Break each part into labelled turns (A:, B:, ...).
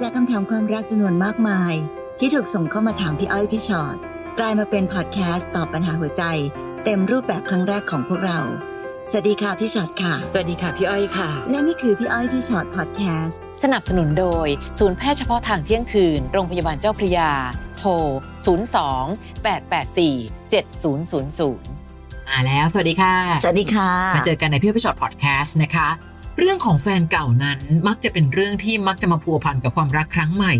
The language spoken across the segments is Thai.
A: จากคำถามความรักจำนวนมากมาย ที่ถูกส่งเข้ามาถามพี่อ้อยพี่ชอ็อตกลายมาเป็นพอดแคสต์ตอบปัญหาหัวใจ เต็มรูปแบบครั้งแรกของพวกเรา สวัสดีค่ะพี่ชอ็อตค่ะ
B: สวัสดีค่ะพี่อ้อยค่ะ
A: และนี่คือพี่อ้อยพี่ชอ็อตพอดแคสต์
C: สนับสนุนโดย ศูนย์แพทย์เฉพาะทางเที่ยงคืน โรงพยาบาลเจ้าพระยา โทร 02 884 7000
B: มาแล้ว สวัสดีค่ะ
A: สวัสดีค่ะ
B: มาเจอกันในพี่อ้อยพี่ฉอดพอดแคสต์นะคะ เรื่องของแฟนเก่านั้นมักจะเป็นเรื่องที่มักจะมาพัวพันกับความรักครั้งใหม่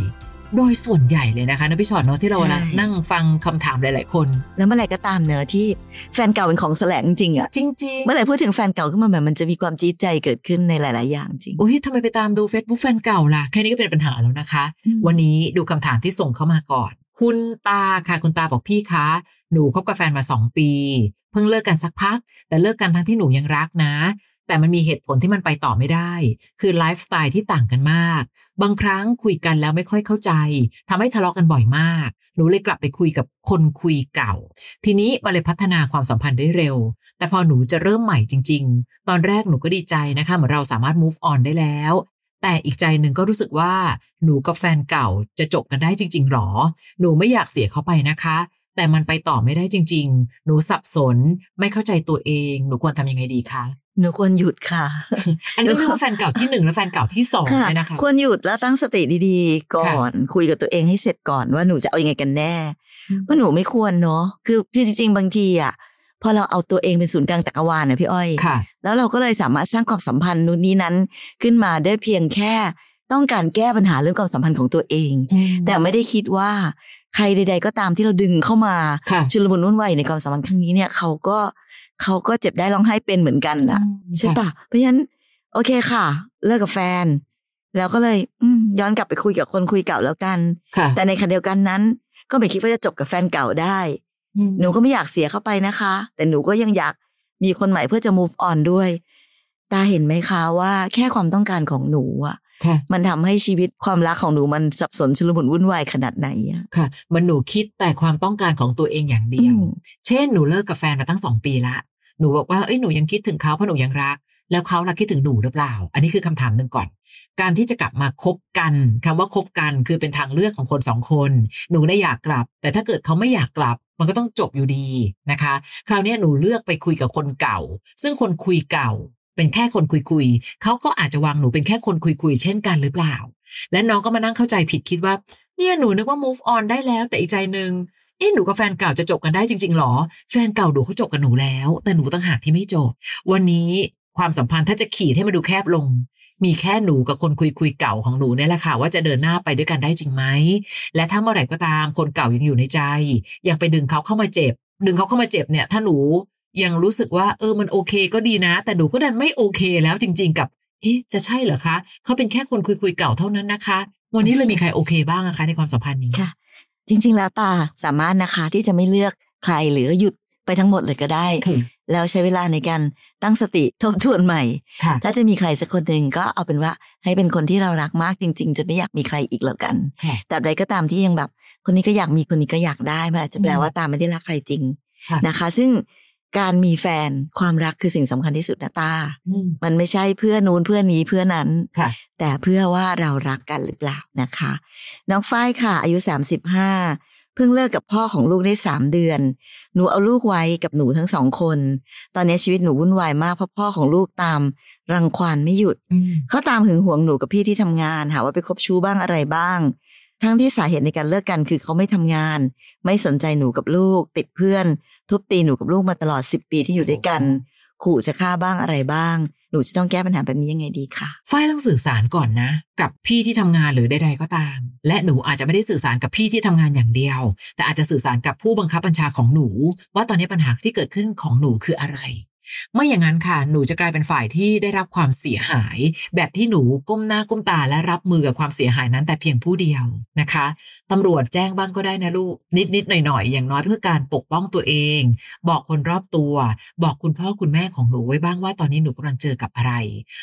B: โดยส่วนใหญ่เลยนะคะนะพี่ชอตเนาะที่เรา
A: ใช่
B: นะนั่งฟังคำถามหลาย ๆ คน
A: แล้วเมื่อไหร่ก็ตามเนอะที่แฟนเก่าเป็นของแสลงจริงอะ
B: จริง
A: เมื่อไหร่พูดถึงแฟนเก่าขึ้นมาแบบมันจะมีความจี๊ดใจเกิดขึ้นในหลาย ๆ อย่างจริง
B: ๆอุ้ยทำไมไปตามดู Facebook แฟนเก่าล่ะแค่นี้ก็เป็นปัญหาแล้วนะคะ
A: อืม
B: วันนี้ดูคำถามที่ส่งเข้ามาก่อน คุณตาค่ะคุณตาบอกพี่คะหนูคบกับแฟนมาสองปี เพิ่งเลิกกันสักพัก แต่เลิกกันทั้งที่หนูยังรักนะ แต่มันมีเหตุผลที่มันไปต่อไม่ได้ คือไลฟ์สไตล์ที่ต่างกันมาก บางครั้งคุยกันแล้วไม่ค่อยเข้าใจทำให้ทะเลาะกันบ่อยมากหนูเลยกลับไปคุยกับคนคุยเก่า ทีนี้มันเลยพัฒนาความสัมพันธ์ได้เร็ว แต่พอหนูจะเริ่มใหม่จริง ๆ ตอนแรกหนูก็ดีใจนะคะเหมือนเราสามารถ move on ได้แล้ว แต่อีกใจหนึ่งก็รู้สึกว่าหนูกับแฟนเก่าจะจบกันได้จริง ๆหรอ หนูไม่อยากเสียเขาไปนะคะ แต่มันไปต่อไม่ได้จริง ๆ หนูสับสนไม่เข้าใจตัวเอง หนูควรทำยังไงดีคะ
A: หนูควรหยุดค่ะ
B: อันนี้ก็เรียกว่าแฟนเก่าที่หนึ่งและแฟนเก่าที่สอง
A: ค่ะ
B: เลยนะคะ
A: ควรหยุดแล้วตั้งสติดีๆ ก่อน คุยกับตัวเองให้เสร็จก่อนว่าหนูจะเอายังไงกันแน่
B: อืม
A: ว่าหนูไม่ควรเนาะคือคือจริงๆ บางทีอะพอเราเอาตัวเองเป็นศูนย์กลางจักรวาลนะพี่อ้อย
B: ค่ะ
A: แล้วเราก็เลยสามารถสร้างความสัมพันธ์นู้นนี้นั้น ขึ้นมาได้เพียงแค่ต้องการแก้ปัญหาเรื่องความสัมพันธ์ของตัวเอง แต่ไม่ได้คิดว่า ใครใด ๆ ก็ตามที่เราดึงเข้ามา
B: ค่ะ
A: ชุลมุนวุ่นวายในความสัมพันธ์ครั้งนี้เนี่ยเขาก็เขาก็เจ็บได้ร้องไห้เป็นเหมือนกันนะใช่ปะเพราะฉะนั้น โอเคค่ะ เลิกกับแฟน แล้วก็เลยอืมย้อนกลับไปคุยกับคนคุยเก่าแล้วกัน
B: ค่ะ
A: แต่ในขณะเดียวกันนั้น ก็ไม่คิดว่าจะจบกับแฟนเก่าได้ หนูก็ไม่อยากเสียเข้าไปนะคะ แต่หนูก็ยังอยากมีคนใหม่เพื่อจะ move on ด้วย ตาเห็นไหมคะว่าแค่ความต้องการของหนูอะ
B: ค่ะ
A: มันทำให้ชีวิตความรักของหนูมันสับสนชุลมุนวุ่นวายขนาดไหนอะ
B: ค่ะ มันหนูคิดแต่ความต้องการของตัวเองอย่างเดียว
A: อืม
B: เช่นหนูเลิกกับแฟนมาตั้งสองปีละหนูบอกว่าเอ้ยหนูยังคิดถึงเขาเพราะหนูยังรัก แล้วเขาล่ะคิดถึงหนูหรือเปล่า อันนี้คือคำถามหนึ่งก่อน การที่จะกลับมาคบกันคำว่าคบกันคือเป็นทางเลือกของคนสองคน หนูได้อยากกลับ แต่ถ้าเกิดเขาไม่อยากกลับมันก็ต้องจบอยู่ดีนะคะ คราวนี้หนูเลือกไปคุยกับคนเก่า ซึ่งคนคุยเก่า เป็นแค่คนคุยคุยๆเขาก็อาจจะวางหนูเป็นแค่คนคุยคุยๆเช่นกันหรือเปล่า และน้องก็มานั่งเข้าใจผิดคิดว่า เนี่ยหนูนึกว่า move on ได้แล้ว แต่อีกใจหนึ่งเอ๊ะหนูกับแฟนเก่าจะจบกันได้จริงๆหรอ แฟนเก่าหนูเขาจบกับหนูแล้ว แต่หนูต่างหากที่ไม่จบ วันนี้ความสัมพันธ์ถ้าจะขีดให้มันดูแคบลง มีแค่หนูกับคนคุยคุยๆเก่าของหนูเนี่ยแหละค่ะว่าจะเดินหน้าไปด้วยกันได้จริงไหมและถ้าเมื่อไหร่ก็ตามคนเก่ายังอยู่ในใจ ยังไปดึงเขาเข้ามาเจ็บ ดึงเขาเข้ามาเจ็บเนี่ย ถ้าหนู ยังรู้สึกว่าเออมันโอเค ก็ดีนะ แต่หนูก็ดันไม่โอเค แล้วจริง ๆ กับเอ๊ะจะใช่เหรอคะเขาเป็นแค่คนคุยคุยๆเก่าเท่านั้นนะคะ วันนี้เลยมีใครโอเคบ้างอะคะ ในความสัมพันธ์นี้
A: ค่ะ จริง ๆ แล้วตาสามารถนะคะที่จะไม่เลือกใครหรือหยุดไปทั้งหมดเลยก็ได้
B: คือ
A: แล้วใช้เวลาในการตั้งสติทบทวนใหม่
B: ค่ะ
A: ถ้าจะมีใครสักคนหนึ่งก็เอาเป็นว่าให้เป็นคนที่เรารักมากจริง ๆ จะไม่อยากมีใครอีกแล้วกัน
B: ค่ะ
A: แต่ใดก็ตามที่ยังแบบ คนนี้ก็อยากมีคนนี้ก็อยากได้มันอาจจะแปลว่าตาไม่ได้รักใครจริง
B: ค่ะ
A: นะคะ ซึ่ง การมีแฟนความรักคือสิ่งสำคัญที่สุดนะตา
B: อืม
A: มันไม่ใช่เพื่อนู้นเพื่อนี้เพื่อนั้น
B: ค่ะ
A: แต่เพื่อว่าเรารักกันหรือเปล่านะคะ น้องฝ้ายค่ะ อายุ 35 เพิ่งเลิกกับพ่อของลูกได้ 3 เดือน หนูเอาลูกไว้กับหนูทั้งสองคน ตอนนี้ชีวิตหนูวุ่นวายมากเพราะพ่อของลูกตามรังควานไม่หยุด
B: อืม
A: เขาตามหึงหวงหนูกับพี่ที่ทำงานหาว่าไปคบชู้บ้างอะไรบ้าง ทั้งที่สาเหตุในการเลิกกันคือเขาไม่ทำงาน ไม่สนใจหนูกับลูก ติดเพื่อน ทุบตีหนูกับลูกมาตลอด10ปีที่อยู่ด้วยกัน ขู่จะฆ่าบ้างอะไรบ้าง หนูจะต้องแก้ปัญหาแบบนี้ยังไงดีคะ
B: ฝ้ายต้องสื่อสารก่อนนะ กับพี่ที่ทำงานหรือใดๆก็ตาม และหนูอาจจะไม่ได้สื่อสารกับพี่ที่ทำงานอย่างเดียว แต่อาจจะสื่อสารกับผู้บังคับบัญชาของหนู ว่าตอนนี้ปัญหาที่เกิดขึ้นของหนูคืออะไร ไม่อย่างนั้นค่ะหนูจะกลายเป็นฝ่ายที่ได้รับความเสียหาย แบบที่หนูก้มหน้าก้มตาและรับมือกับความเสียหายนั้นแต่เพียงผู้เดียวนะคะตำรวจแจ้งบ้างก็ได้นะลูก นิดๆหน่อยๆอย่างน้อยเพื่อการปกป้องตัวเอง บอกคนรอบตัว บอกคุณพ่อคุณแม่ของหนูไว้บ้างว่าตอนนี้หนูกำลังเจอกับอะไร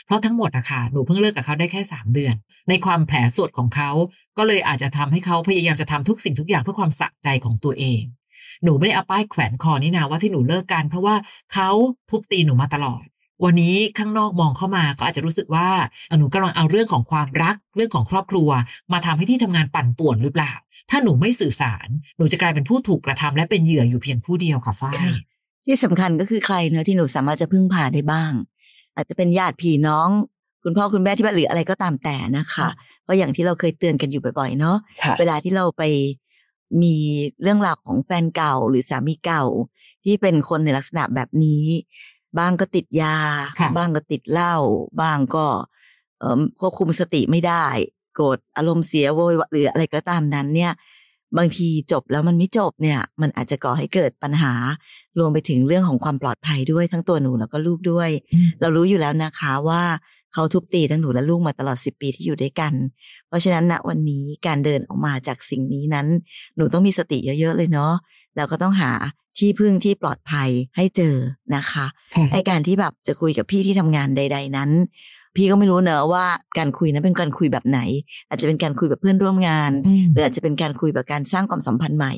B: เพราะทั้งหมดอะค่ะหนูเพิ่งเลิกกับเขาได้แค่ 3 เดือน ในความแผลสดของเขาก็เลยอาจจะทำให้เขาพยายามจะทำทุกสิ่งทุกอย่างเพื่อความสะใจของตัวเอง หนูไม่ได้เอาป้ายแขวนคอนี่นาว่าที่หนูเลิกกัน เพราะว่าเขาทุบตีหนูมาตลอด วันนี้ข้างนอกมองเข้ามาก็อาจจะรู้สึกว่าเอ่อหนูกำลังเอาเรื่องของความรักเรื่องของครอบครัว มาทำให้ที่ทำงานปั่นป่วนหรือเปล่า ถ้าหนูไม่สื่อสาร หนูจะกลายเป็นผู้ถูกกระทำและเป็นเหยื่ออยู่เพียงผู้เดียวค่ะฝ้าย
A: ค่ะที่สำคัญก็คือใครเนอะที่หนูสามารถจะพึ่งพาได้บ้าง อาจจะเป็นญาติพี่น้อง คุณพ่อคุณแม่ที่บ้านหรืออะไรก็ตามแต่นะคะ เพราะอย่างที่เราเคยเตือนกันอยู่บ่อยๆเนาะ
B: ค่ะ
A: เวลาที่เราไป มีเรื่องราวของแฟนเก่าหรือสามีเก่า ที่เป็นคนในลักษณะแบบนี้ บ้างก็ติดยา
B: ค่ะ
A: บ้างก็ติดเหล้าบ้างก็เอิ่มควบคุมสติไม่ได้ โกรธอารมณ์เสียโวยวายหรืออะไรก็ตามนั้นเนี่ย บางทีจบแล้วมันไม่จบเนี่ย มันอาจจะก่อให้เกิดปัญหา รวมไปถึงเรื่องของความปลอดภัยด้วยทั้งตัวหนูแล้วก็ลูกด้วย
B: อืม
A: เรารู้อยู่แล้วนะคะว่า เขาทุบตีทั้งหนูและลูกมาตลอดสิบปีที่อยู่ด้วยกัน เพราะฉะนั้นณวันนี้การเดินออกมาจากสิ่งนี้นั้น หนูต้องมีสติเยอะๆเลยเนาะแล้วก็ต้องหาที่พึ่งที่ปลอดภัยให้เจอนะคะ
B: ค่ะ
A: ไอการที่แบบจะคุยกับพี่ที่ทำงานใด ๆ นั้น พี่ก็ไม่รู้เนอะว่าการคุยนั้นเป็นการคุยแบบไหน อาจจะเป็นการคุยแบบเพื่อนร่วมงาน
B: อืม
A: หรืออาจจะเป็นการคุยแบบการสร้างความสัมพันธ์ใหม่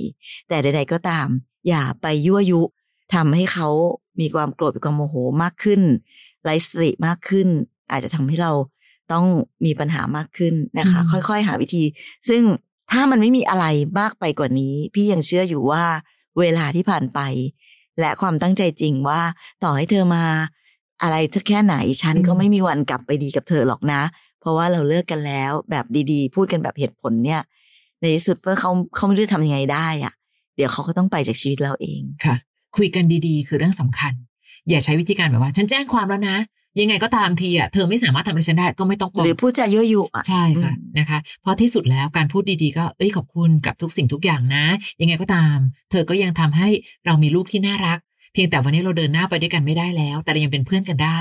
A: แต่ใด ๆ ก็ตาม อย่าไปยั่วยุทำให้เขามีความโกรธมีความโมโหมากขึ้นไร้สติมากขึ้น อาจจะทำให้เราต้องมีปัญหามากขึ้นนะคะ
B: อืม
A: ค่อยๆ หาวิธี ซึ่งถ้ามันไม่มีอะไรมากไปกว่านี้ พี่ยังเชื่ออยู่ว่าเวลาที่ผ่านไป และความตั้งใจจริงว่า ต่อให้เธอมา อะไรถ้าแค่ไหนฉันก็
B: อืม
A: ไม่มีวันกลับไปดีกับเธอหรอกนะ เพราะว่าเราเลิกกันแล้วแบบดีๆ พูดกันแบบเหตุผลเนี่ย ในที่สุดเพื่อเขาเขาไม่รู้จะทำยังไงได้อะเดี๋ยวเขาก็ต้องไปจากชีวิตเราเอง
B: ค่ะ คุยกันดีๆ คือเรื่องสำคัญ อย่าใช้วิธีการแบบว่า ฉันแจ้งความแล้วนะ ยังไงก็ตามทีอะเธอไม่สามารถทำอะไรฉันได้ก็ไม่ต้องบอ
A: ห
B: ก
A: รือพูดจายั่วยุอะ
B: ใช่ค่ะ
A: อืม
B: นะคะ เพราะที่สุดแล้วการพูดดีๆ ก็เอ้ยขอบคุณกับทุกสิ่งทุกอย่างนะ ยังไงก็ตาม เธอก็ยังทำให้เรามีลูกที่น่ารัก เพียงแต่วันนี้เราเดินหน้าไปด้วยกันไม่ได้แล้ว แต่เรายังเป็นเพื่อนกันได้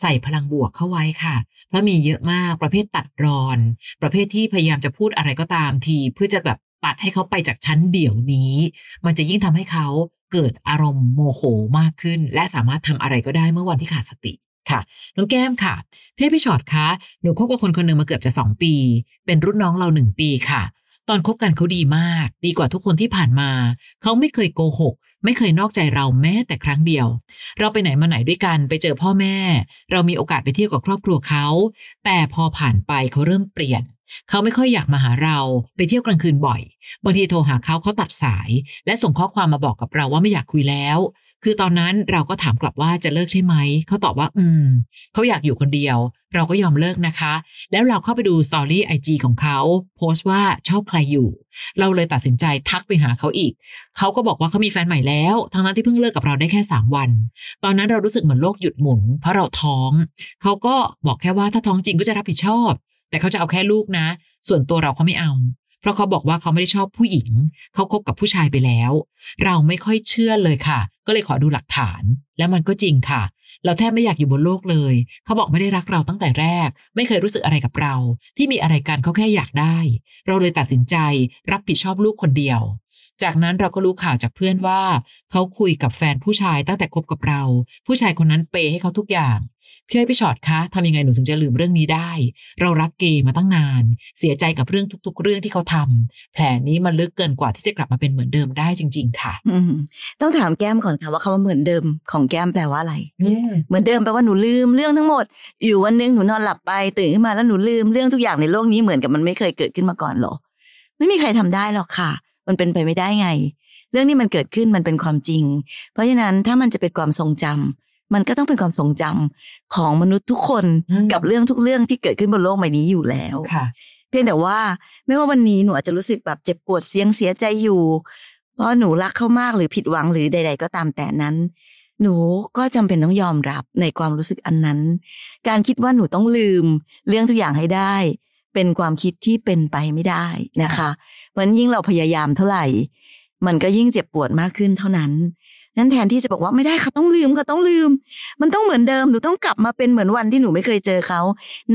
B: ใส่พลังบวกเข้าไว้ค่ะ เพราะมีเยอะมากประเภทตัดรอน ประเภทที่พยายามจะพูดอะไรก็ตามที เพื่อจะแบบตัดให้เขาไปจากชั้นเดี๋ยวนี้ มันจะยิ่งทำให้เขาเกิดอารมณ์โมโหมากขึ้น และสามารถทำอะไรก็ได้เมื่อวันที่ขาดสติ ค่ะ น้องแก้มค่ะ พี่พี่ชอตคะ หนูคบกับคนคนหนึ่งมาเกือบจะสองปี เป็นรุ่นน้องเราหนึ่งปีค่ะ ตอนคบกันเขาดีมาก ดีกว่าทุกคนที่ผ่านมา เขาไม่เคยโกหก ไม่เคยนอกใจเราแม้แต่ครั้งเดียว เราไปไหนมาไหนด้วยกัน ไปเจอพ่อแม่ เรามีโอกาสไปเที่ยวกับครอบครัวเขา แต่พอผ่านไปเขาเริ่มเปลี่ยนเขาไม่ค่อยอยากมาหาเราไปเที่ยวกลางคืนบ่อย บางทีโทรหาเขาเขาตัดสาย และส่งข้อความมาบอกกับเราว่าไม่อยากคุยแล้ว คือตอนนั้นเราก็ถามกลับว่าจะเลิกใช่ไหม เขาตอบว่า อืม เขาอยากอยู่คนเดียว เราก็ยอมเลิกนะคะ แล้วเราเข้าไปดูสตอรี่ไอจของเขา โพสต์ว่าชอบใครอยู่ เราเลยตัดสินใจทักไปหาเขาอีก เขาก็บอกว่าเขามีแฟนใหม่แล้ว ทั้งนั้นที่เพิ่งเลิกกับเราได้แค่สามวัน ตอนนั้นเรารู้สึกเหมือนโลกหยุดหมุน เพราะเราท้อง เขาก็บอกแค่ว่าถ้าท้องจริงก็จะรับผิดชอบ แต่เขาจะเอาแค่ลูกนะ ส่วนตัวเราเขาไม่เอา เพราะเขาบอกว่าเขาไม่ได้ชอบผู้หญิง เขาคบกับผู้ชายไปแล้ว เราไม่ค่อยเชื่อเลยค่ะ ก็เลยขอดูหลักฐาน แล้วมันก็จริงค่ะ เราแทบไม่อยากอยู่บนโลกเลย เขาบอกไม่ได้รักเราตั้งแต่แรก ไม่เคยรู้สึกอะไรกับเรา ที่มีอะไรกันเขาแค่อยากได้ เราเลยตัดสินใจรับผิดชอบลูกคนเดียว จากนั้นเราก็รู้ข่าวจากเพื่อนว่า เขาคุยกับแฟนผู้ชายตั้งแต่คบกับเรา ผู้ชายคนนั้นเปย์ให้เขาทุกอย่างพี่อ้อยพี่ชอตคะทำยังไงหนูถึงจะลืมเรื่องนี้ได้ เรารักเกย์มาตั้งนาน เสียใจกับเรื่องทุก ๆ เรื่องที่เขาทำแผลนี้มันลึกเกินกว่าที่จะกลับมาเป็นเหมือนเดิมได้จริง ๆ ค่ะ
A: อืมต้องถามแก้มก่อนค่ะว่าคำว่าเหมือนเดิมของแก้มแปลว่าอะไร
B: อืม
A: เหมือนเดิมแปลว่าหนูลืมเรื่องทั้งหมด อยู่วันหนึงหนูนอนหลับไปตื่นขึ้นมาแล้วหนูลืมเรื่องทุกอย่างในโลกนี้เหมือนกับมันไม่เคยเกิดขึ้นมาก่อนหรอ ไม่มีใครทำได้หรอกค่ะ มันเป็นไปไม่ได้ไง เรื่องนี้มันเกิดขึ้นมันเป็นความจริง เพราะฉะนั้นถ้ามันจะเป็นความทรงจำมันก็ต้องเป็นความทรงจำของมนุษย์ทุกคน
B: อืม
A: กับเรื่องทุกเรื่องที่เกิดขึ้นบนโลกใบนี้อยู่แล้ว
B: ค่ะ
A: เพียงแต่ว่าไม่ว่าวันนี้หนูอาจจะรู้สึกแบบเจ็บปวดเสียงเสียใจอยู่ เพราะหนูรักเขามากหรือผิดหวังหรือใด ๆ ก็ตามแต่นั้นหนูก็จำเป็นต้องยอมรับในความรู้สึกอันนั้น การคิดว่าหนูต้องลืม เรื่องทุกอย่างให้ได้ เป็นความคิดที่เป็นไปไม่ได้นะคะ เพราะฉะนั้นยิ่งเราพยายามเท่าไหร่ มันก็ยิ่งเจ็บปวดมากขึ้นเท่านั้น นั้นแทนที่จะบอกว่าไม่ได้เขาต้องลืมเขาต้องลืม มันต้องเหมือนเดิมหนูต้องกลับมาเป็นเหมือนวันที่หนูไม่เคยเจอเขา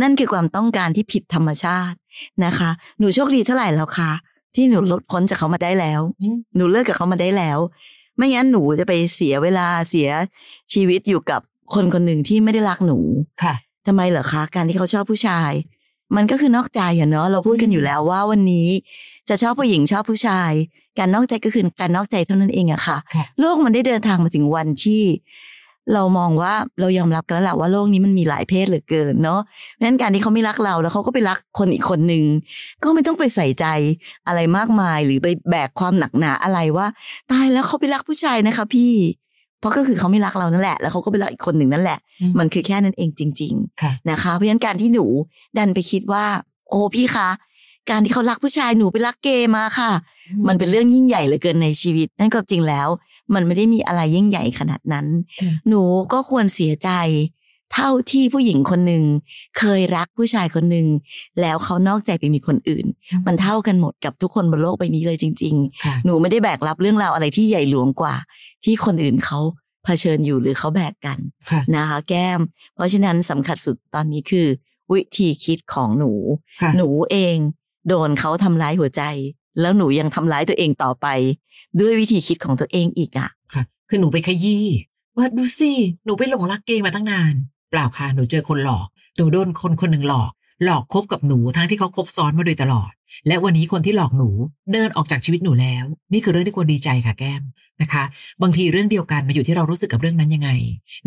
A: นั่นคือความต้องการที่ผิดธรรมชาตินะคะ หนูโชคดีเท่าไหร่แล้วคะที่หนูลดพ้นจากเขามาได้แล้ว
B: อืม
A: หนูเลิกกับเขามาได้แล้ว ไม่งั้นหนูจะไปเสียเวลาเสียชีวิตอยู่กับคนคนหนึ่งที่ไม่ได้รักหนู
B: ค่ะ
A: ทำไมเหรอคะ การที่เขาชอบผู้ชาย มันก็คือนอกใจอะเนาะเราพูดกันอยู่แล้วว่าวันนี้ จะชอบผู้หญิงชอบผู้ชาย การนอกใจก็คือการนอกใจเท่านั้นเองอะค่ะ
B: ค่ะ
A: โลกมันได้เดินทางมาถึงวันที่ เรามองว่าเรายอมรับกันแล้วแหละว่าโลกนี้มันมีหลายเพศเหลือเกินเนาะเพราะฉะนั้นการที่เขาไม่รักเราแล้วเขาก็ไปรักคนอีกคนหนึ่งก็ไม่ต้องไปใส่ใจอะไรมากมายหรือไปแบกความหนักหนาอะไรว่า ตายแล้วเขาไปรักผู้ชายนะคะ พี่เพราะก็คือเขาไม่รักเรานั่นแหละ แล้วเขาก็ไปรักอีกคนหนึ่งนั่นแหละ มันคือแค่นั้นเองจริงๆ
B: ค่ะ
A: นะคะ เพราะฉะนั้นการที่หนูดันไปคิดว่า โอ้พี่คะ การที่เขารักผู้ชายหนูไปรักเกย์มาค่ะ มันเป็นเรื่องยิ่งใหญ่เหลือเกินในชีวิต นั่นก็จริงแล้ว มันไม่ได้มีอะไรยิ่งใหญ่ขนาดนั้น
B: ค่ะ
A: หนูก็ควรเสียใจ เท่าที่ผู้หญิงคนหนึ่งเคยรักผู้ชายคนหนึ่งแล้วเขานอกใจไปมีคนอื่น มันเท่ากันหมดกับทุกคนบนโลกใบนี้เลยจริงๆ
B: ค่ะ
A: หนูไม่ได้แบกรับเรื่องราวอะไรที่ใหญ่หลวงกว่า ที่คนอื่นเขาเผชิญอยู่หรือเขาแบกกัน
B: ค่ะ
A: นะคะ แก้ม เพราะฉะนั้นสำคัญสุดตอนนี้คือ วิธีคิดของหนู
B: ค่ะ
A: หนูเอง โดนเขาทำร้ายหัวใจ แล้วหนูยังทำร้ายตัวเองต่อไป ด้วยวิธีคิดของตัวเองอีกอะ
B: ค่ะ คือหนูไปขยี้ว่าดูสิหนูไปหลงรักเกย์มาตั้งนาน เปล่าค่ะหนูเจอคนหลอกหนูโดนคนคนหนึ่งหลอก หลอกคบกับหนูทั้งที่เขาคบซ้อนมาโดยตลอด และวันนี้คนที่หลอกหนูเดินออกจากชีวิตหนูแล้ว นี่คือเรื่องที่ควรดีใจค่ะแก้มนะคะ บางทีเรื่องเดียวกันมาอยู่ที่เรารู้สึกกับเรื่องนั้นยังไง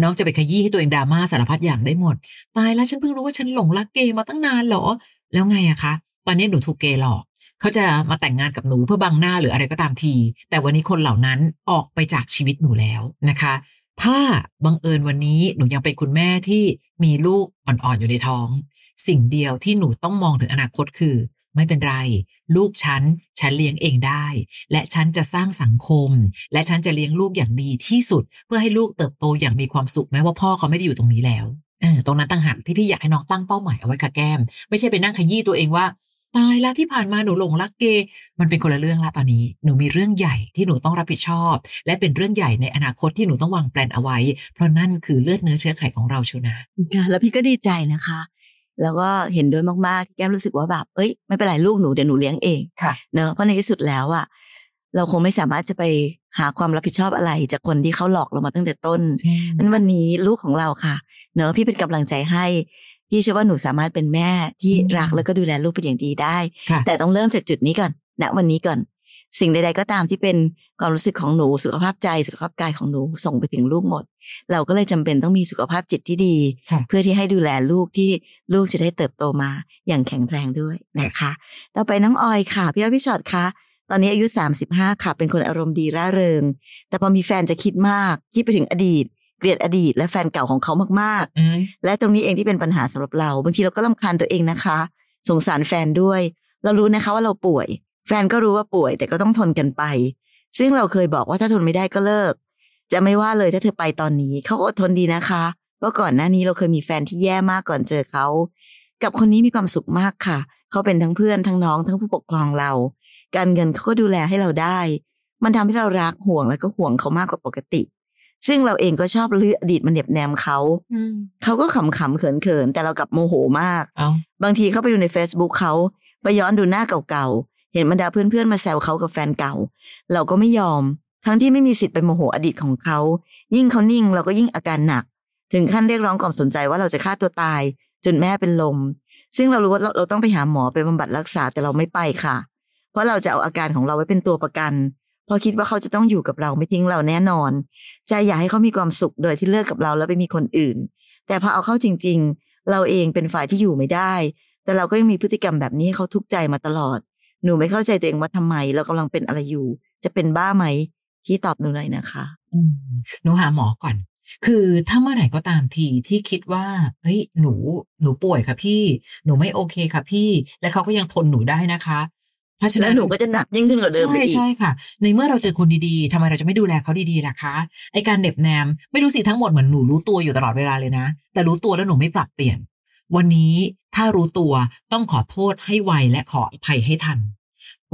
B: น้องจะไปขยี้ให้ตัวเองดราม่าสารพัดอย่างได้หมดตายแล้วฉันเพิ่งรู้ว่าฉันหลงรักเกย์มาตั้งนานเหรอ แล้วไงอะคะ อนนี้หนูถูกเกย์หลอกเขาจะมาแต่งงานกับหนูเพื่อบังหน้าหรืออะไรก็ตามที แต่วันนี้คนเหล่านั้นออกไปจากชีวิตหนูแล้วนะคะ ถ้าบังเอิญวันนี้หนูยังเป็นคุณแม่ที่มีลูกอ่อนๆอยู่ในท้อง สิ่งเดียวที่หนูต้องมองถึงอนาคตคือ ไม่เป็นไร ลูกฉันฉันเลี้ยงเองได้ และฉันจะสร้างสังคม และฉันจะเลี้ยงลูกอย่างดีที่สุด เพื่อให้ลูกเติบโตอย่างมีความสุขแม้ว่าพ่อเขาไม่ได้อยู่ตรงนี้แล้วตรงนั้นต่างหากที่พี่อยากให้น้องตั้งเป้าหมายเอาไว้ค่ะแก้ม ไม่ใช่ไปนั่งขยี้ตัวเองว่า ตายแล้วที่ผ่านมาหนูหลงรักเกย์มันเป็นคนละเรื่องละตอนนี้ หนูมีเรื่องใหญ่ที่หนูต้องรับผิดชอบ และเป็นเรื่องใหญ่ในอนาคตที่หนูต้องวางแปลนเอาไว้ เพราะนั่นคือเลือดเนื้อเชื้อไขของเราเชียวนะ
A: ค่ะแล้วพี่ก็ดีใจนะคะ แล้วก็เห็นด้วยมากๆที่แก้มรู้สึกว่าแบบเอ้ยไม่เป็นไรลูกหนูเดี๋ยวหนูเลี้ยงเอง
B: ค่ะ
A: เนอะเพราะในที่สุดแล้วอะเราคงไม่สามารถจะไปหาความรับผิดชอบอะไร จากคนที่เขาหลอกเรามาตั้งแต่ต้นนั้นวันนี้ลูกของเราค่ะ เนอะพี่เป็นกำลังใจให้ พี่เชื่อว่าหนูสามารถเป็นแม่ที่
B: อืม
A: รักแล้วก็ดูแลลูกเป็นอย่างดีได้
B: ค่ะ
A: แต่ต้องเริ่มจากจุดนี้ก่อนณวันนี้ก่อน สิ่งใด ๆ ก็ตามที่เป็นความรู้สึกของหนูสุขภาพใจสุขภาพกายของหนูส่งไปถึงลูกหมด เราก็เลยจำเป็นต้องมีสุขภาพจิตที่ดี
B: ค่ะ
A: เพื่อที่ให้ดูแลลูกที่ลูกจะได้เติบโตมาอย่างแข็งแรงด้วยนะคะ ต่อไปน้องออยค่ะพี่อ้อยพี่ชอตคะตอนนี้อายุ 35 ค่ะ เป็นคนอารมณ์ดีร่าเริง แต่พอมีแฟนจะคิดมาก คิดไปถึงอดีต เกลียดอดีตและแฟนเก่าของเขามาก
B: อืม
A: ๆและตรงนี้เองที่เป็นปัญหาสำหรับเราบางทีเราก็ลำคาญตัวเองนะคะ สงสารแฟนด้วย เรารู้นะคะว่าเราป่วย แฟนก็รู้ว่าป่วย แต่ก็ต้องทนกันไป ซึ่งเราเคยบอกว่าถ้าทนไม่ได้ก็เลิก จะไม่ว่าเลยถ้าเธอไปตอนนี้เขาก็อดทนดีนะคะเพราะก่อนหน้านี้เราเคยมีแฟนที่แย่มากก่อนเจอเขากับคนนี้มีความสุขมากค่ะ เขาเป็นทั้งเพื่อนทั้งน้องทั้งผู้ปกครองเรา การเงินเขาก็ดูแลให้เราได้ มันทำให้เรารักห่วงแล้วก็ห่วงเขามากกว่าปกติ ซึ่งเราเองก็ชอบลืออดีตมันเหน็บแนมเขาเขาก็ขำๆเขินๆแต่เรากลับโมโหมาก
B: เอา
A: บางทีเข้าไปดูใน Facebook เขาไปย้อนดูหน้าเก่าๆเห็นบรรดาเพื่อนๆมาแซวเขากับแฟนเก่า เราก็ไม่ยอม ทั้งที่ไม่มีสิทธิ์ไปโมโหอดีตของเขา ยิ่งเขานิ่งเราก็ยิ่งอาการหนัก ถึงขั้นเรียกร้องความสนใจว่าเราจะฆ่าตัวตาย จนแม่เป็นลม ซึ่งเรารู้ว่าเราเราต้องไปหาหมอไปบำบัดรักษาแต่เราไม่ไปค่ะ เพราะเราจะเอาอาการของเราไว้เป็นตัวประกัน เพราะคิดว่าเขาจะต้องอยู่กับเราไม่ทิ้งเราแน่นอน ใจอยากให้เขามีความสุขโดยที่เลิกกับเราแล้วไปมีคนอื่น แต่พอเอาเข้าจริง ๆ เราเองเป็นฝ่ายที่อยู่ไม่ได้ แต่เราก็ยังมีพฤติกรรมแบบนี้ให้เขาทุกข์ใจมาตลอด หนูไม่เข้าใจตัวเองว่าทำไม เรากำลังเป็นอะไรอยู่ จะเป็นบ้าไหมพี่ตอบหนูหน่อยนะคะ
B: หนูหาหมอก่อน คือถ้าเมื่อไหร่ก็ตามทีที่คิดว่า เฮ้ย หนู หนูป่วยค่ะพี่ หนูไม่โอเคค่ะพี่ และเขาก็ยังทนหนูได้นะคะ เพราะฉะ
A: แล้
B: นั้
A: วนหนูก็จะหนักยิ่งขึ้นกว่าเดิมไป
B: ใช่
A: อีก
B: ใช่ค่ะ ในเมื่อเราเจอคนดีๆทำไมเราจะไม่ดูแลเขาดีๆล่ะคะไอการเหน็บแนมไม่รู้สิทั้งหมดเหมือนหนูรู้ตัวอยู่ตลอดเวลาเลยนะ แต่รู้ตัวแล้วหนูไม่ปรับเปลี่ยน วันนี้ถ้ารู้ตัวต้องขอโทษให้ไวและขออภัยให้ทัน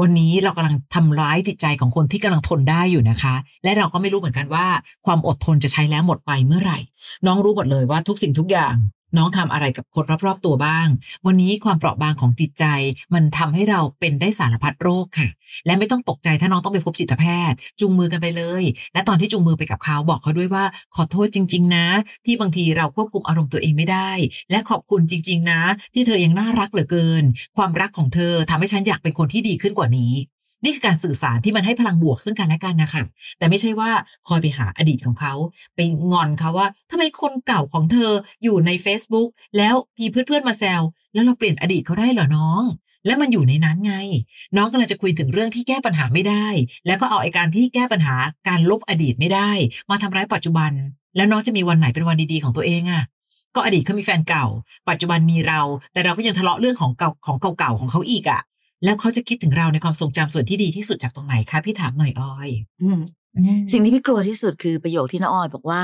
B: วันนี้เรากำลังทำร้ายจิตใจของคนที่กำลังทนได้อยู่นะคะ และเราก็ไม่รู้เหมือนกันว่า ความอดทนจะใช้แล้วหมดไปเมื่อไหร่ น้องรู้หมดเลยว่าทุกสิ่งทุกอย่าง น้องทำอะไรกับคนรอบๆตัวบ้าง วันนี้ความเปราะบางของจิตใจ มันทำให้เราเป็นได้สารพัดโรคค่ะ และไม่ต้องตกใจถ้าน้องต้องไปพบจิตแพทย์ จูงมือกันไปเลย และตอนที่จูงมือไปกับเขาบอกเขาด้วยว่า ขอโทษจริง ๆ นะ ที่บางทีเราควบคุมอารมณ์ตัวเองไม่ได้ และขอบคุณจริง ๆ นะ ที่เธอยังน่ารักเหลือเกิน ความรักของเธอทำให้ฉันอยากเป็นคนที่ดีขึ้นกว่านี้ นี่คือการสื่อสารที่มันให้พลังบวกซึ่งกันและกันนะคะแต่ไม่ใช่ว่าคอยไปหาอดีตของเขา ไปงอนเขาว่าทำไมคนเก่าของเธออยู่ใน Facebook แล้วมีเพื่อนๆมาแซวแล้วเราเปลี่ยนอดีตเขาได้เหรอน้อง และมันอยู่ในนั้นไง น้องกำลังจะคุยถึงเรื่องที่แก้ปัญหาไม่ได้ แล้วก็เอาไอการที่แก้ปัญหาการลบอดีตไม่ได้ มาทำร้ายปัจจุบัน แล้วน้องจะมีวันไหนเป็นวันดีๆของตัวเองอะก็อดีตเขามีแฟนเก่า ปัจจุบันมีเรา แต่เราก็ยังทะเลาะเรื่องของเก่าของเก่าๆของเขาอีกอะ แล้วเขาจะคิดถึงเราในความทรงจำส่วนที่ดีที่สุดจากตรงไหนคะพี่ถามหน่อยออย
A: อืมสิ่งที่พี่กลัวที่สุดคือประโยคที่น้าออยบอกว่า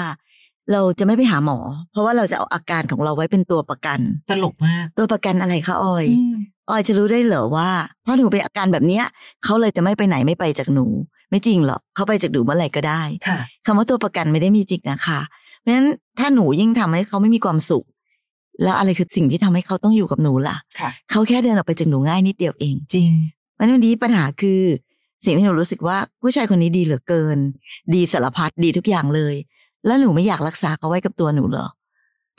A: เราจะไม่ไปหาหมอ เพราะว่าเราจะเอาอาการของเราไว้เป็นตัวประกัน
B: ตลกมาก
A: ตัวประกันอะไรคะออยออยจะรู้ได้เหรอว่าเพราะหนูเป็นอาการแบบเนี้ยเขาเลยจะไม่ไปไหนไม่ไปจากหนู ไม่จริงหรอกเขาไปจากหนูเมื่อไหร่ก็ได้
B: ค่ะ
A: คำว่าตัวประกันไม่ได้มีจริงนะคะเพราะฉะนั้นถ้าหนูยิ่งทำให้เขาไม่มีความสุข แล้วอะไรคือสิ่งที่ทำให้เขาต้องอยู่กับหนูล่ะ
B: ค่ะ
A: เขาแค่เดินออกไปจากหนูง่ายนิดเดียวเอง
B: จริง
A: เพราะฉะนั้นวันนี้ปัญหาคือ สิ่งที่หนูรู้สึกว่าผู้ชายคนนี้ดีเหลือเกิน ดีสารพัดดีทุกอย่างเลย แล้วหนูไม่อยากรักษาเขาไว้กับตัวหนูเหรอ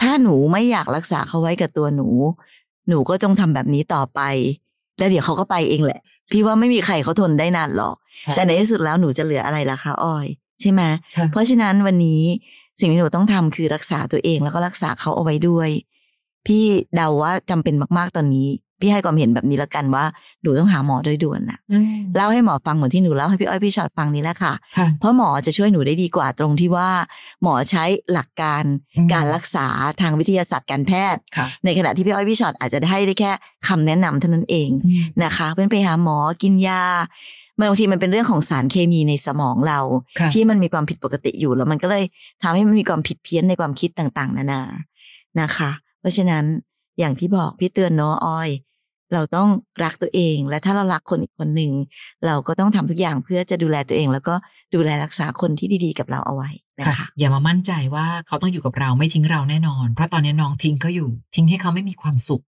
A: ถ้าหนูไม่อยากรักษาเขาไว้กับตัวหนู หนูก็จงทำแบบนี้ต่อไป แล้วเดี๋ยวเขาก็ไปเองแหละ พี่ว่าไม่มีใครเขาทนได้นานหรอก แต่ในที่สุดแล้วหนูจะเหลืออะไรล่ะคะอ้อย ใช่ไหม
B: ค่ะ
A: เพราะฉะนั้นวันนี้สิ่งที่หนูต้องทำคือรักษาตัวเองแล้วก็รักษาเขาเอาไว้ด้วย พี่เดาว่าจำเป็นมาก ๆ ตอนนี้ พี่ให้ความเห็นแบบนี้แล้วกันว่าหนูต้องหาหมอโดยด่วนนะ
B: อืม
A: เล่าให้หมอฟังเหมือนที่หนูเล่าให้พี่อ้อยพี่ชอดฟังนี้แหละค่ะ
B: ค่ะ
A: เพราะหมอจะช่วยหนูได้ดีกว่าตรงที่ว่า หมอใช้หลักการ
B: อืม
A: การรักษาทางวิทยาศาสตร์การแพทย์
B: ค่ะ
A: ในขณะที่พี่อ้อยพี่ชอตอาจจะให้ได้แค่คำแนะนำเท่านั้นเอง
B: อืม
A: นะคะเพื่อนไปหาหมอกินยาบางทีมันเป็นเรื่องของสารเคมีในสมองเรา
B: ค่ะ
A: ที่มันมีความผิดปกติอยู่แล้วมันก็เลยทำให้มันมีความผิดเพี้ยนในความคิดต่าง ๆ นานานะคะ เพราะฉะนั้นอย่างที่บอกพี่เตือนเนาะออย เราต้องรักตัวเอง และถ้าเรารักคนอีกคนหนึ่งเราก็ต้องทำทุกอย่างเพื่อจะดูแลตัวเอง แล้วก็ดูแลรักษาคนที่ดีๆ กับเราเอาไว้นะคะ
B: อย่ามามั่นใจว่าเขาต้องอยู่กับเราไม่ทิ้งเราแน่นอน เพราะตอนนี้น้องทิ้งเขาอยู่ ทิ้งให้เขาไม่มีความสุข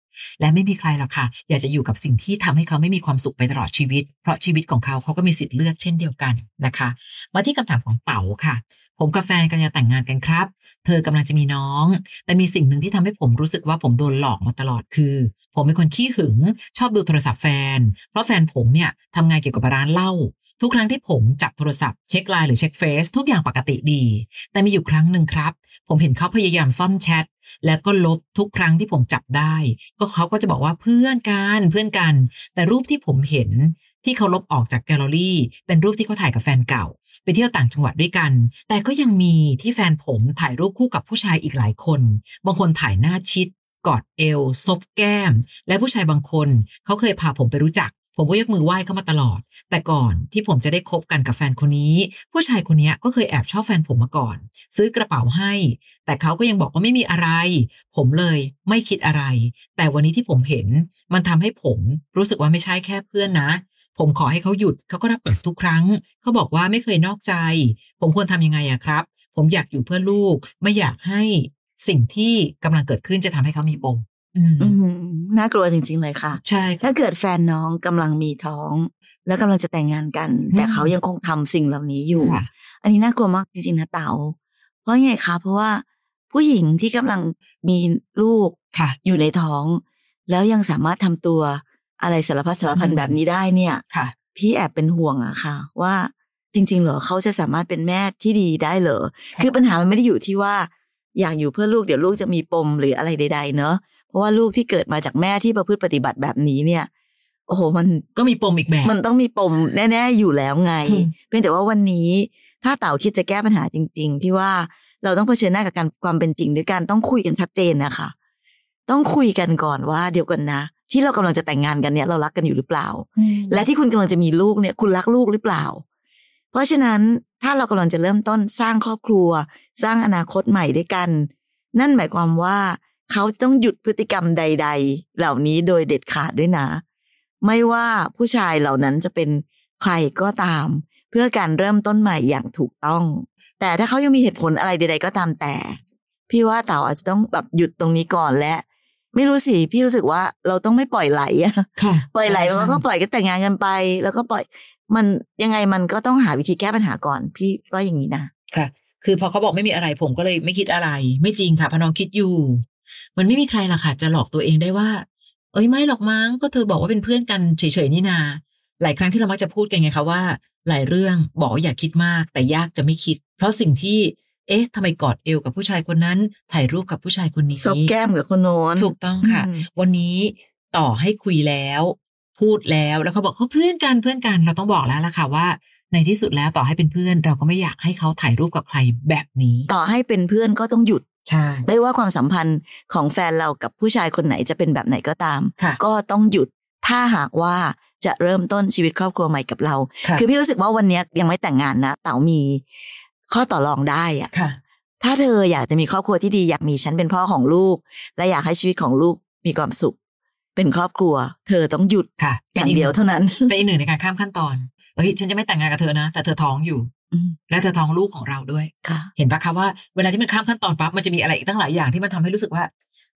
B: และไม่มีใครหรอกค่ะ อยากจะอยู่กับสิ่งที่ทำให้เขาไม่มีความสุขไปตลอดชีวิต เพราะชีวิตของเขาเขาก็มีสิทธิ์เลือกเช่นเดียวกันนะคะ มาที่คำถามของเต๋าค่ะ ผมกับแฟนกำลังจะแต่งงานกันครับ เธอกำลังจะมีน้อง แต่มีสิ่งหนึ่งที่ทำให้ผมรู้สึกว่าผมโดนหลอกมาตลอดคือ ผมเป็นคนขี้หึง ชอบดูโทรศัพท์แฟน เพราะแฟนผมเนี่ยทำงานเกี่ยวกับร้านเหล้าทุกครั้งที่ผมจับโทรศัพท์เช็คไลน์หรือเช็คเฟซทุกอย่างปกติดี แต่มีอยู่ครั้งหนึ่งครับ ผมเห็นเขาพยายามซ่อนแชทแล้วก็ลบทุกครั้งที่ผมจับได้ ก็เขาก็จะบอกว่าเพื่อนกันเพื่อนกัน แต่รูปที่ผมเห็นที่เขาลบออกจากแกลเลอรี่ เป็นรูปที่เขาถ่ายกับแฟนเก่า ไปเที่ยวต่างจังหวัดด้วยกัน แต่ก็ยังมีที่แฟนผมถ่ายรูปคู่กับผู้ชายอีกหลายคน บางคนถ่ายหน้าชิด กอดเอว ซบแก้ม และผู้ชายบางคนเขาเคยพาผมไปรู้จัก ผมก็ยกมือไหว้เขามาตลอด แต่ก่อนที่ผมจะได้คบกันกับแฟนคนนี้ ผู้ชายคนนี้ก็เคยแอบชอบแฟนผมมาก่อน ซื้อกระเป๋าให้ แต่เขาก็ยังบอกว่าไม่มีอะไร ผมเลยไม่คิดอะไร แต่วันนี้ที่ผมเห็น มันทำให้ผมรู้สึกว่าไม่ใช่แค่เพื่อนนะ ผมขอให้เขาหยุดเขาก็รับปากทุกครั้ง เขาบอกว่าไม่เคยนอกใจ ผมควรทำยังไงอะครับ ผมอยากอยู่เพื่อลูก ไม่อยากให้สิ่งที่กำลังเกิดขึ้นจะทำให้เขามีปมอืม
A: อืมน่ากลัวจริง ๆ เลยค่ะ
B: ใช่ค่ะ
A: ถ้าเกิดแฟนน้องกำลังมีท้อง แล้วกำลังจะแต่งงานกัน
B: อืม
A: แต่เขายังคงทำสิ่งเหล่านี้อยู่
B: ค่ะ
A: อันนี้น่ากลัวมากจริงๆนะเต๋าเพราะไงคะเพราะว่าผู้หญิงที่กำลังมีลูก
B: ค่ะ
A: อยู่ในท้อง แล้วยังสามารถทำตัว อะไรสารพัดสารพัน
B: อืม
A: แบบนี้ได้เนี่ย
B: ค่ะ
A: พี่แอบเป็นห่วงอะค่ะ ว่าจริง ๆ เหรอเขาจะสามารถเป็นแม่ที่ดีได้เหรอ
B: ค่ะ
A: คือปัญหามันไม่ได้อยู่ที่ว่า อยากอยู่เพื่อลูกเดี๋ยวลูกจะมีปมหรืออะไรใด ๆ เนอะเพราะว่าลูกที่เกิดมาจากแม่ที่ประพฤติปฏิบัติแบบนี้เนี่ย โอ้โหมัน
B: ก็มีปมอีกแบบ
A: มันต้องมีปมแน่ ๆ อยู่แล้วไง
B: อืม
A: เพียงแต่ว่าวันนี้ ถ้าเต่าคิดจะแก้ปัญหาจริง ๆ พี่ว่าเราต้องเผชิญหน้ากับการความเป็นจริงด้วยการต้องคุยกันชัดเจนนะคะ ต้องคุยกันก่อนว่าเดี๋ยวกันนะ ที่เรากำลังจะแต่งงานกันเนี่ยเรารักกันอยู่หรือเปล่า และที่คุณกำลังจะมีลูกเนี่ยคุณรักลูกหรือเปล่า เพราะฉะนั้นถ้าเรากำลังจะเริ่มต้นสร้างครอบครัว สร้างอนาคตใหม่ด้วยกัน นั่นหมายความว่า เขาต้องหยุดพฤติกรรมใด ๆ เหล่านี้โดยเด็ดขาดด้วยนะ ไม่ว่าผู้ชายเหล่านั้นจะเป็นใครก็ตาม เพื่อการเริ่มต้นใหม่อย่างถูกต้อง แต่ถ้าเขายังมีเหตุผลอะไรใด ๆ ก็ตามแต่ พี่ว่าเต่าอาจจะต้องแบบหยุดตรงนี้ก่อนและ ไม่รู้สิพี่รู้สึกว่าเราต้องไม่ปล่อยไหลอะ
B: ค่ะ
A: ปล่อยไหล
B: ใช่
A: มันก็ปล่อยก็แต่งงานกันไป แล้วก็ปล่อยมันยังไงมันก็ต้องหาวิธีแก้ปัญหาก่อน พี่ว่าอย่างนี้นะ
B: ค่ะ คือพอเขาบอกไม่มีอะไรผมก็เลยไม่คิดอะไร ไม่จริงค่ะพะน้องคิดอยู่ มันไม่มีใครหรอกค่ะจะหลอกตัวเองได้ว่า เอ้ยไม่หรอกมั้งก็เธอบอกว่าเป็นเพื่อนกันเฉยๆนี่นา หลายครั้งที่เรามักจะพูดกันไงคะว่า หลายเรื่องบอกว่าอย่าคิดมาก แต่ยากจะไม่คิด เพราะสิ่งที่ เอ๊ะทำไมกอดเอวกับผู้ชายคนนั้น ถ่ายรูปกับผู้ชายคนนี้
A: ซบแก้มกับคนโน้น
B: ถูกต้องค่ะ
A: อืม
B: วันนี้ต่อให้คุยแล้ว พูดแล้วแล้วเขาบอกเขาเพื่อนกันเพื่อนกันเราต้องบอกแล้วล่ะค่ะว่า ในที่สุดแล้วต่อให้เป็นเพื่อน เราก็ไม่อยากให้เขาถ่ายรูปกับใครแบบนี้
A: ต่อให้เป็นเพื่อนก็ต้องหยุด
B: ใช่
A: ไม่ว่าความสัมพันธ์ของแฟนเรากับผู้ชายคนไหนจะเป็นแบบไหนก็ตาม
B: ค่ะ
A: ก็ต้องหยุดถ้าหากว่าจะเริ่มต้นชีวิตครอบครัวใหม่กับเรา
B: ค่ะ
A: คือพี่รู้สึกว่าวันเนี้ยยังไม่แต่งงานนะ เต๋ามี ข้อต่อรองได้อะ
B: ค่ะ
A: ถ้าเธออยากจะมีครอบครัวที่ดีอยากมีฉันเป็นพ่อของลูก และอยากให้ชีวิตของลูกมีความสุข เป็นครอบครัว เธอต้องหยุด
B: ค่ะ
A: อย่างเดียวเท่านั้น
B: เป็นอีกหนึ่งในการข้ามขั้นตอนเอ้ยฉันจะไม่แต่งงานกับเธอนะ แต่เธอท้องอยู่
A: อืม
B: และเธอท้องลูกของเราด้วย
A: ค่ะ
B: เห็นปะคะว่าเวลาที่มันข้ามขั้นตอนปั๊บมันจะมีอะไรอีกตั้งหลายอย่างที่มันทำให้รู้สึกว่า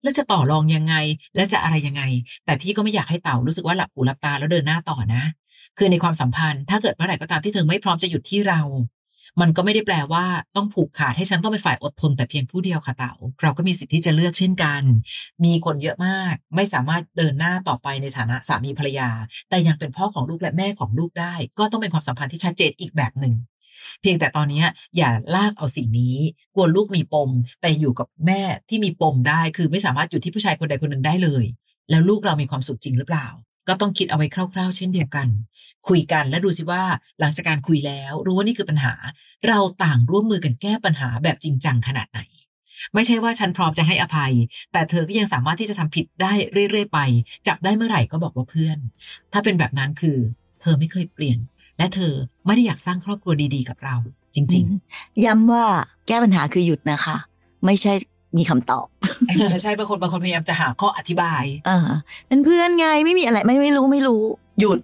B: แล้วจะต่อรองยังไง แล้วจะอะไรยังไง แต่พี่ก็ไม่อยากให้เต่ารู้สึกว่าหลับหูหลับตาแล้วเดินหน้าต่อนะ คือในความสัมพันธ์ถ้าเกิดเมื่อไหร่ก็ตามที่เธอไม่พร้อมจะหยุดที่เรา มันก็ไม่ได้แปลว่าต้องผูกขาดให้ฉันต้องเป็นฝ่ายอดทนแต่เพียงผู้เดียวค่ะเต่าเราก็มีสิทธิ์ที่จะเลือกเช่นกัน มีคนเยอะมาก ไม่สามารถเดินหน้าต่อไปในฐานะสามีภรรยา แต่ยังเป็นพ่อของลูกและแม่ของลูกได้ ก็ต้องเป็นความสัมพันธ์ที่ชัดเจนอีกแบบหนึ่ง เพียงแต่ตอนนี้อย่าลากเอาสิ่งนี้ กลัวลูกมีปม แต่อยู่กับแม่ที่มีปมได้ คือไม่สามารถอยู่ที่ผู้ชายคนใดคนหนึ่งได้เลย แล้วลูกเรามีความสุขจริงหรือเปล่า ก็ต้องคิดเอาไว้คร่าว ๆ เช่นเดียวกัน คุยกันและดูสิว่าหลังจากการคุยแล้วรู้ว่านี่คือปัญหา เราต่างร่วมมือกันแก้ปัญหาแบบจริงจังขนาดไหน ไม่ใช่ว่าฉันพร้อมจะให้อภัย แต่เธอก็ยังสามารถที่จะทำผิดได้เรื่อยๆไป จับได้เมื่อไหร่ก็บอกว่าเพื่อน ถ้าเป็นแบบนั้นคือ เธอไม่เคยเปลี่ยน และเธอไม่ได้อยากสร้างครอบครัวดี ๆ กับเรา จริง ๆ
A: ย้ำว่าแก้ปัญหาคือหยุดนะคะ ไม่ใช่ มีคำตอบ
B: ๆใช่บางคนบางคนพยายามจะหาข้ออธิบาย
A: เออเป็นเพื่อนไงไม่มีอะไรไม่ไม่รู้ไม่รู้ หยุด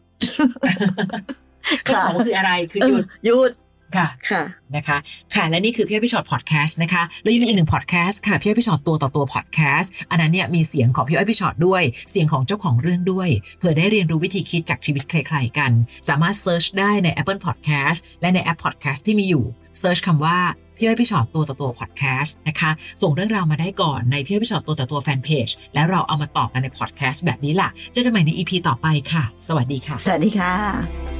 B: ก็บอกว่าคืออะไรคือหยุด
A: เออหยุด
B: ค่ะ
A: ค่ะ
B: นะคะ ค่ะ และนี่คือพี่อ้อยพี่ฉอดพอดแคสต์นะคะ แล้วยังมีอีกหนึ่งพอดแคสต์ค่ะ พี่อ้อยพี่ฉอดตัวต่อตัวพอดแคสต์ อันนั้นเนี่ยมีเสียงของพี่อ้อยพี่ฉอดด้วย เสียงของเจ้าของเรื่องด้วย เผื่อได้เรียนรู้วิธีคิดจากชีวิตใครๆกัน สามารถ search ได้ใน Apple Podcast และในแอป Podcast ที่มีอยู่ search คำว่าพี่อ้อยพี่ฉอดตัวต่อตัวพอดแคสต์นะคะ ส่งเรื่องราวมาได้ก่อนในพี่อ้อยพี่ฉอดตัวต่อตัวแฟนเพจ แล้วเราเอามาตอบกันในพอดแคสต์แบบนี้ล่ะ เจอกันใหม่ใน EP ต่อไปค่ะ สวัสดีค่ะ
A: สวัสดีค่ะ